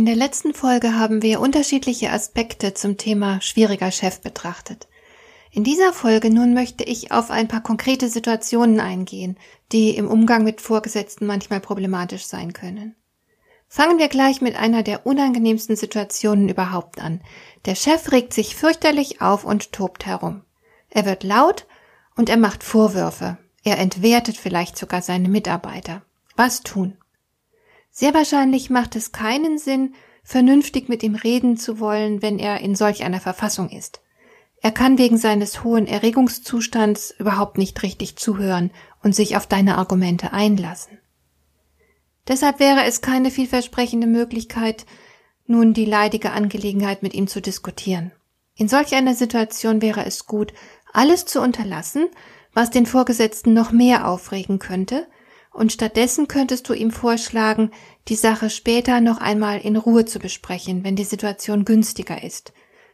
In der letzten Folge haben wir unterschiedliche Aspekte zum Thema schwieriger Chef betrachtet. In dieser Folge nun möchte ich auf ein paar konkrete Situationen eingehen, die im Umgang mit Vorgesetzten manchmal problematisch sein können. Fangen wir gleich mit einer der unangenehmsten Situationen überhaupt an. Der Chef regt sich fürchterlich auf und tobt herum. Er wird laut und er macht Vorwürfe. Er entwertet vielleicht sogar seine Mitarbeiter. Was tun? Sehr wahrscheinlich macht es keinen Sinn, vernünftig mit ihm reden zu wollen, wenn er in solch einer Verfassung ist. Er kann wegen seines hohen Erregungszustands überhaupt nicht richtig zuhören und sich auf deine Argumente einlassen. Deshalb wäre es keine vielversprechende Möglichkeit, nun die leidige Angelegenheit mit ihm zu diskutieren. In solch einer Situation wäre es gut, alles zu unterlassen, was den Vorgesetzten noch mehr aufregen könnte, und stattdessen könntest du ihm vorschlagen, die Sache später noch einmal in Ruhe zu besprechen, wenn die Situation günstiger ist.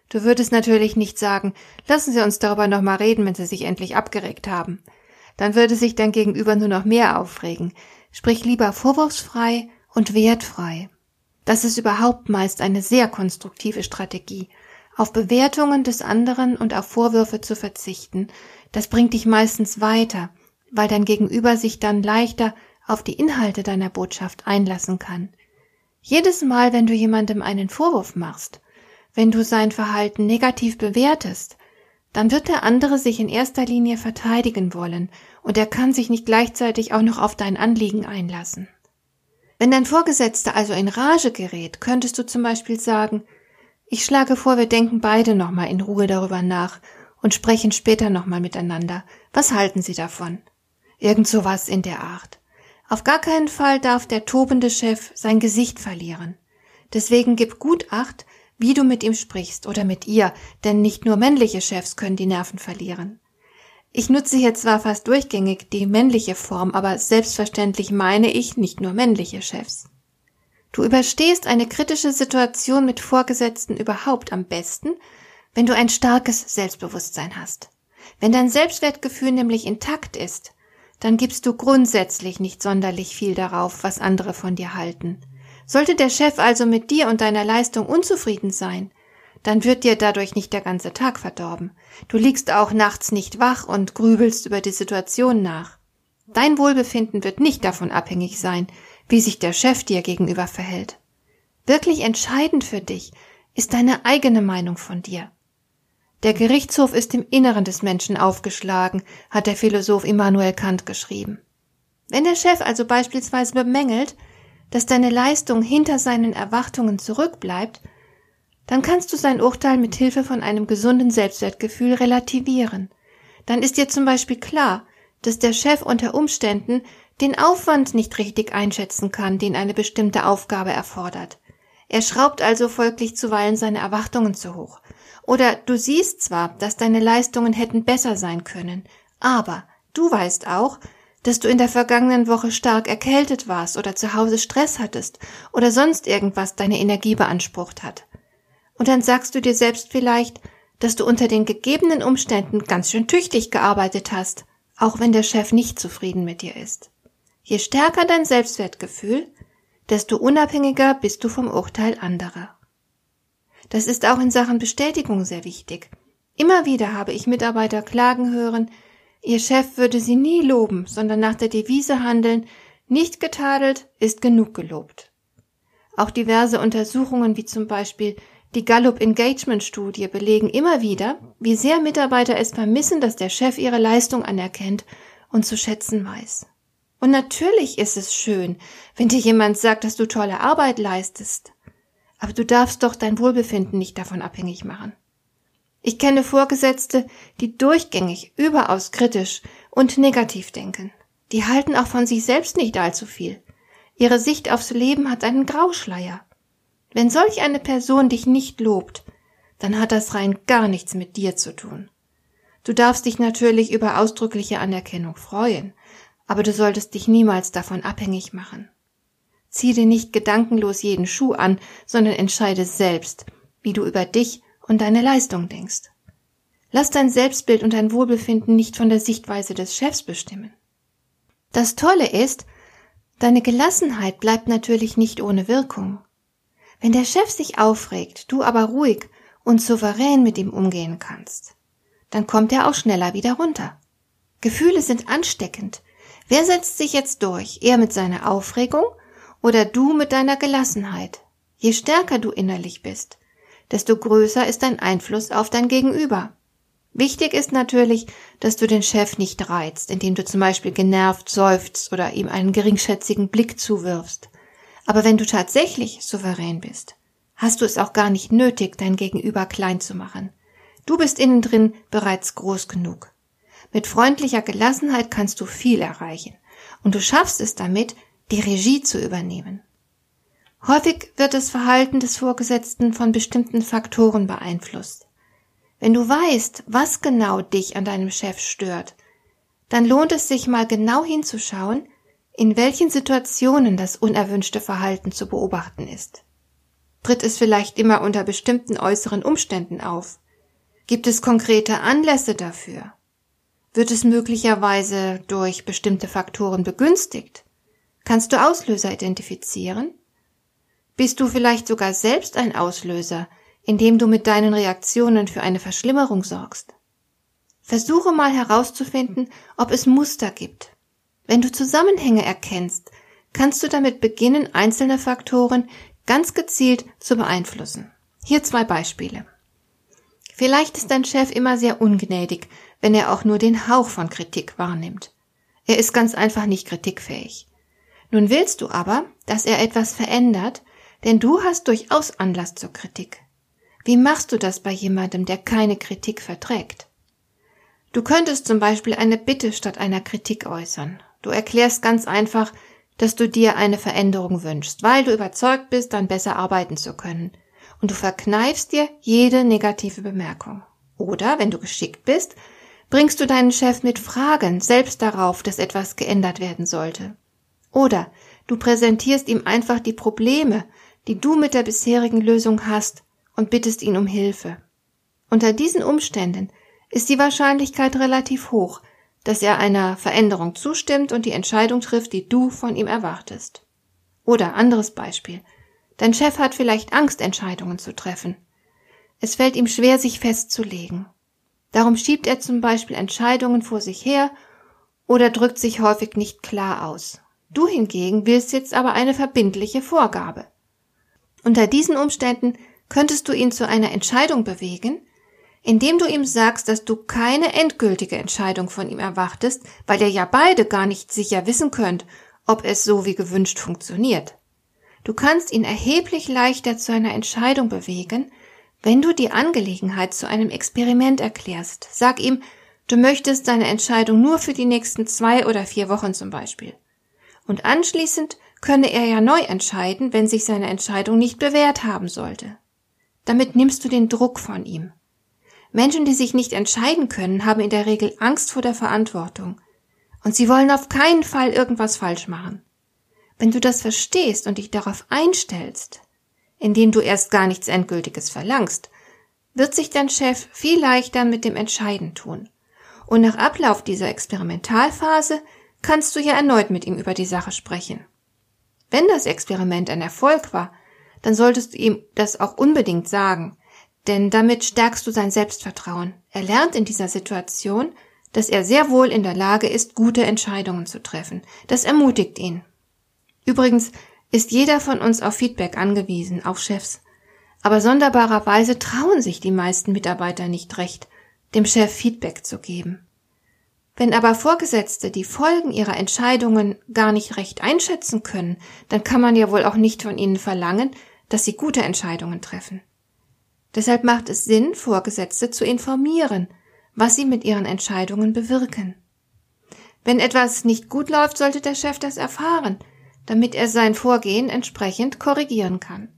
Du würdest natürlich nicht sagen, lassen Sie uns darüber noch mal reden, wenn Sie sich endlich abgeregt haben. Dann würde sich dein Gegenüber nur noch mehr aufregen. Sprich lieber vorwurfsfrei und wertfrei. Das ist überhaupt meist eine sehr konstruktive Strategie. Auf Bewertungen des anderen und auf Vorwürfe zu verzichten, das bringt dich meistens weiter, weil dein Gegenüber sich dann leichter auf die Inhalte deiner Botschaft einlassen kann. Jedes Mal, wenn du jemandem einen Vorwurf machst, wenn du sein Verhalten negativ bewertest, dann wird der andere sich in erster Linie verteidigen wollen und er kann sich nicht gleichzeitig auch noch auf dein Anliegen einlassen. Wenn dein Vorgesetzter also in Rage gerät, könntest du zum Beispiel sagen, ich schlage vor, wir denken beide nochmal in Ruhe darüber nach und sprechen später nochmal miteinander. Was halten Sie davon? Irgend sowas in der Art. Auf gar keinen Fall darf der tobende Chef sein Gesicht verlieren. Deswegen gib gut Acht, wie du mit ihm sprichst oder mit ihr, denn nicht nur männliche Chefs können die Nerven verlieren. Ich nutze hier zwar fast durchgängig die männliche Form, aber selbstverständlich meine ich nicht nur männliche Chefs. Du überstehst eine kritische Situation mit Vorgesetzten überhaupt am besten, wenn du ein starkes Selbstbewusstsein hast. Wenn dein Selbstwertgefühl nämlich intakt ist, dann gibst du grundsätzlich nicht sonderlich viel darauf, was andere von dir halten. Sollte der Chef also mit dir und deiner Leistung unzufrieden sein, dann wird dir dadurch nicht der ganze Tag verdorben. Du liegst auch nachts nicht wach und grübelst über die Situation nach. Dein Wohlbefinden wird nicht davon abhängig sein, wie sich der Chef dir gegenüber verhält. Wirklich entscheidend für dich ist deine eigene Meinung von dir. Der Gerichtshof ist im Inneren des Menschen aufgeschlagen, hat der Philosoph Immanuel Kant geschrieben. Wenn der Chef also beispielsweise bemängelt, dass deine Leistung hinter seinen Erwartungen zurückbleibt, dann kannst du sein Urteil mit Hilfe von einem gesunden Selbstwertgefühl relativieren. Dann ist dir zum Beispiel klar, dass der Chef unter Umständen den Aufwand nicht richtig einschätzen kann, den eine bestimmte Aufgabe erfordert. Er schraubt also folglich zuweilen seine Erwartungen zu hoch. Oder du siehst zwar, dass deine Leistungen hätten besser sein können, aber du weißt auch, dass du in der vergangenen Woche stark erkältet warst oder zu Hause Stress hattest oder sonst irgendwas deine Energie beansprucht hat. Und dann sagst du dir selbst vielleicht, dass du unter den gegebenen Umständen ganz schön tüchtig gearbeitet hast, auch wenn der Chef nicht zufrieden mit dir ist. Je stärker dein Selbstwertgefühl, desto unabhängiger bist du vom Urteil anderer. Das ist auch in Sachen Bestätigung sehr wichtig. Immer wieder habe ich Mitarbeiter klagen hören, ihr Chef würde sie nie loben, sondern nach der Devise handeln, nicht getadelt ist genug gelobt. Auch diverse Untersuchungen wie zum Beispiel die Gallup Engagement Studie belegen immer wieder, wie sehr Mitarbeiter es vermissen, dass der Chef ihre Leistung anerkennt und zu schätzen weiß. Und natürlich ist es schön, wenn dir jemand sagt, dass du tolle Arbeit leistest. Aber du darfst doch dein Wohlbefinden nicht davon abhängig machen. Ich kenne Vorgesetzte, die durchgängig, überaus kritisch und negativ denken. Die halten auch von sich selbst nicht allzu viel. Ihre Sicht aufs Leben hat einen Grauschleier. Wenn solch eine Person dich nicht lobt, dann hat das rein gar nichts mit dir zu tun. Du darfst dich natürlich über ausdrückliche Anerkennung freuen, aber du solltest dich niemals davon abhängig machen. Zieh dir nicht gedankenlos jeden Schuh an, sondern entscheide selbst, wie du über dich und deine Leistung denkst. Lass dein Selbstbild und dein Wohlbefinden nicht von der Sichtweise des Chefs bestimmen. Das Tolle ist, deine Gelassenheit bleibt natürlich nicht ohne Wirkung. Wenn der Chef sich aufregt, du aber ruhig und souverän mit ihm umgehen kannst, dann kommt er auch schneller wieder runter. Gefühle sind ansteckend. Wer setzt sich jetzt durch? Er mit seiner Aufregung oder du mit deiner Gelassenheit? Je stärker du innerlich bist, desto größer ist dein Einfluss auf dein Gegenüber. Wichtig ist natürlich, dass du den Chef nicht reizt, indem du zum Beispiel genervt seufzt oder ihm einen geringschätzigen Blick zuwirfst. Aber wenn du tatsächlich souverän bist, hast du es auch gar nicht nötig, dein Gegenüber klein zu machen. Du bist innen drin bereits groß genug. Mit freundlicher Gelassenheit kannst du viel erreichen und du schaffst es damit, die Regie zu übernehmen. Häufig wird das Verhalten des Vorgesetzten von bestimmten Faktoren beeinflusst. Wenn du weißt, was genau dich an deinem Chef stört, dann lohnt es sich mal genau hinzuschauen, in welchen Situationen das unerwünschte Verhalten zu beobachten ist. Tritt es vielleicht immer unter bestimmten äußeren Umständen auf? Gibt es konkrete Anlässe dafür? Wird es möglicherweise durch bestimmte Faktoren begünstigt? Kannst du Auslöser identifizieren? Bist du vielleicht sogar selbst ein Auslöser, indem du mit deinen Reaktionen für eine Verschlimmerung sorgst. Versuche mal herauszufinden, ob es Muster gibt. Wenn du Zusammenhänge erkennst, kannst du damit beginnen, einzelne Faktoren ganz gezielt zu beeinflussen. Hier zwei Beispiele. Vielleicht ist dein Chef immer sehr ungnädig, wenn er auch nur den Hauch von Kritik wahrnimmt. Er ist ganz einfach nicht kritikfähig. Nun willst du aber, dass er etwas verändert, denn du hast durchaus Anlass zur Kritik. Wie machst du das bei jemandem, der keine Kritik verträgt? Du könntest zum Beispiel eine Bitte statt einer Kritik äußern. Du erklärst ganz einfach, dass du dir eine Veränderung wünschst, weil du überzeugt bist, dann besser arbeiten zu können. Und du verkneifst dir jede negative Bemerkung. Oder, wenn du geschickt bist, bringst du deinen Chef mit Fragen selbst darauf, dass etwas geändert werden sollte. Oder du präsentierst ihm einfach die Probleme, die du mit der bisherigen Lösung hast und bittest ihn um Hilfe. Unter diesen Umständen ist die Wahrscheinlichkeit relativ hoch, dass er einer Veränderung zustimmt und die Entscheidung trifft, die du von ihm erwartest. Oder anderes Beispiel. Dein Chef hat vielleicht Angst, Entscheidungen zu treffen. Es fällt ihm schwer, sich festzulegen. Darum schiebt er zum Beispiel Entscheidungen vor sich her oder drückt sich häufig nicht klar aus. Du hingegen willst jetzt aber eine verbindliche Vorgabe. Unter diesen Umständen könntest du ihn zu einer Entscheidung bewegen, indem du ihm sagst, dass du keine endgültige Entscheidung von ihm erwartest, weil ihr ja beide gar nicht sicher wissen könnt, ob es so wie gewünscht funktioniert. Du kannst ihn erheblich leichter zu einer Entscheidung bewegen, wenn du die Angelegenheit zu einem Experiment erklärst. Sag ihm, du möchtest deine Entscheidung nur für die nächsten zwei oder vier Wochen zum Beispiel. Und anschließend könne er ja neu entscheiden, wenn sich seine Entscheidung nicht bewährt haben sollte. Damit nimmst du den Druck von ihm. Menschen, die sich nicht entscheiden können, haben in der Regel Angst vor der Verantwortung. Und sie wollen auf keinen Fall irgendwas falsch machen. Wenn du das verstehst und dich darauf einstellst, indem du erst gar nichts Endgültiges verlangst, wird sich dein Chef viel leichter mit dem Entscheiden tun. Und nach Ablauf dieser Experimentalphase kannst du ja erneut mit ihm über die Sache sprechen. Wenn das Experiment ein Erfolg war, dann solltest du ihm das auch unbedingt sagen, denn damit stärkst du sein Selbstvertrauen. Er lernt in dieser Situation, dass er sehr wohl in der Lage ist, gute Entscheidungen zu treffen. Das ermutigt ihn. Übrigens ist jeder von uns auf Feedback angewiesen, auch Chefs. Aber sonderbarerweise trauen sich die meisten Mitarbeiter nicht recht, dem Chef Feedback zu geben. Wenn aber Vorgesetzte die Folgen ihrer Entscheidungen gar nicht recht einschätzen können, dann kann man ja wohl auch nicht von ihnen verlangen, dass sie gute Entscheidungen treffen. Deshalb macht es Sinn, Vorgesetzte zu informieren, was sie mit ihren Entscheidungen bewirken. Wenn etwas nicht gut läuft, sollte der Chef das erfahren, damit er sein Vorgehen entsprechend korrigieren kann.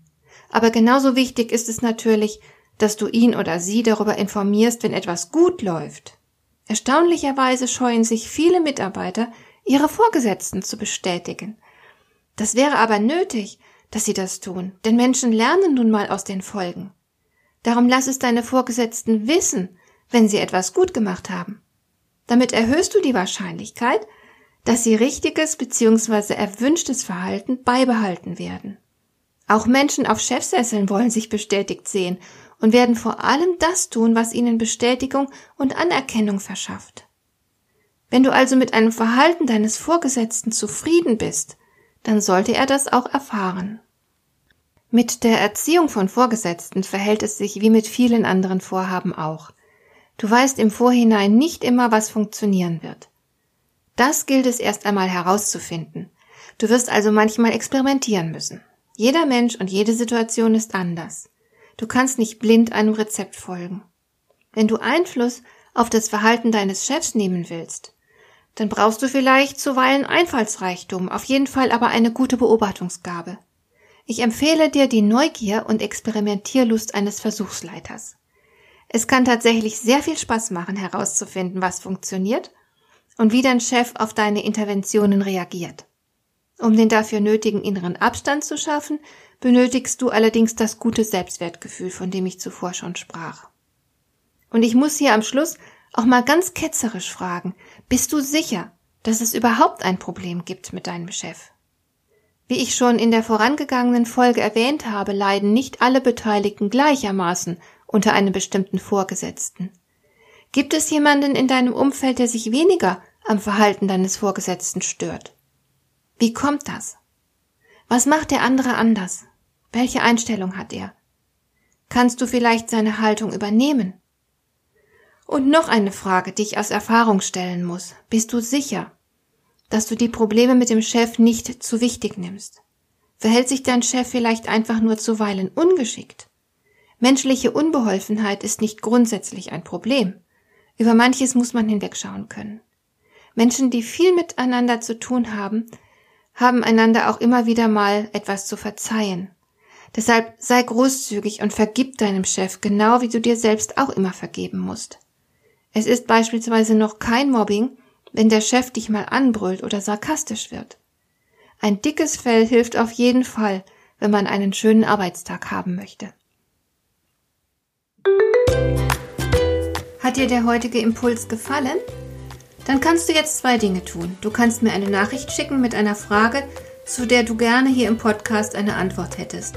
Aber genauso wichtig ist es natürlich, dass du ihn oder sie darüber informierst, wenn etwas gut läuft. Erstaunlicherweise scheuen sich viele Mitarbeiter, ihre Vorgesetzten zu bestätigen. Das wäre aber nötig, dass sie das tun, denn Menschen lernen nun mal aus den Folgen. Darum lass es deine Vorgesetzten wissen, wenn sie etwas gut gemacht haben. Damit erhöhst du die Wahrscheinlichkeit, dass sie richtiges bzw. erwünschtes Verhalten beibehalten werden. Auch Menschen auf Chefsesseln wollen sich bestätigt sehen und werden vor allem das tun, was ihnen Bestätigung und Anerkennung verschafft. Wenn du also mit einem Verhalten deines Vorgesetzten zufrieden bist, dann sollte er das auch erfahren. Mit der Erziehung von Vorgesetzten verhält es sich wie mit vielen anderen Vorhaben auch. Du weißt im Vorhinein nicht immer, was funktionieren wird. Das gilt es erst einmal herauszufinden. Du wirst also manchmal experimentieren müssen. Jeder Mensch und jede Situation ist anders. Du kannst nicht blind einem Rezept folgen. Wenn du Einfluss auf das Verhalten deines Chefs nehmen willst, dann brauchst du vielleicht zuweilen Einfallsreichtum, auf jeden Fall aber eine gute Beobachtungsgabe. Ich empfehle dir die Neugier und Experimentierlust eines Versuchsleiters. Es kann tatsächlich sehr viel Spaß machen, herauszufinden, was funktioniert und wie dein Chef auf deine Interventionen reagiert. Um den dafür nötigen inneren Abstand zu schaffen, benötigst du allerdings das gute Selbstwertgefühl, von dem ich zuvor schon sprach. Und ich muss hier am Schluss auch mal ganz ketzerisch fragen, bist du sicher, dass es überhaupt ein Problem gibt mit deinem Chef? Wie ich schon in der vorangegangenen Folge erwähnt habe, leiden nicht alle Beteiligten gleichermaßen unter einem bestimmten Vorgesetzten. Gibt es jemanden in deinem Umfeld, der sich weniger am Verhalten deines Vorgesetzten stört? Wie kommt das? Was macht der andere anders? Welche Einstellung hat er? Kannst du vielleicht seine Haltung übernehmen? Und noch eine Frage, die ich aus Erfahrung stellen muss. Bist du sicher, dass du die Probleme mit dem Chef nicht zu wichtig nimmst? Verhält sich dein Chef vielleicht einfach nur zuweilen ungeschickt? Menschliche Unbeholfenheit ist nicht grundsätzlich ein Problem. Über manches muss man hinwegschauen können. Menschen, die viel miteinander zu tun haben, haben einander auch immer wieder mal etwas zu verzeihen. Deshalb sei großzügig und vergib deinem Chef, genau wie du dir selbst auch immer vergeben musst. Es ist beispielsweise noch kein Mobbing, wenn der Chef dich mal anbrüllt oder sarkastisch wird. Ein dickes Fell hilft auf jeden Fall, wenn man einen schönen Arbeitstag haben möchte. Hat dir der heutige Impuls gefallen? Dann kannst du jetzt zwei Dinge tun. Du kannst mir eine Nachricht schicken mit einer Frage, zu der du gerne hier im Podcast eine Antwort hättest.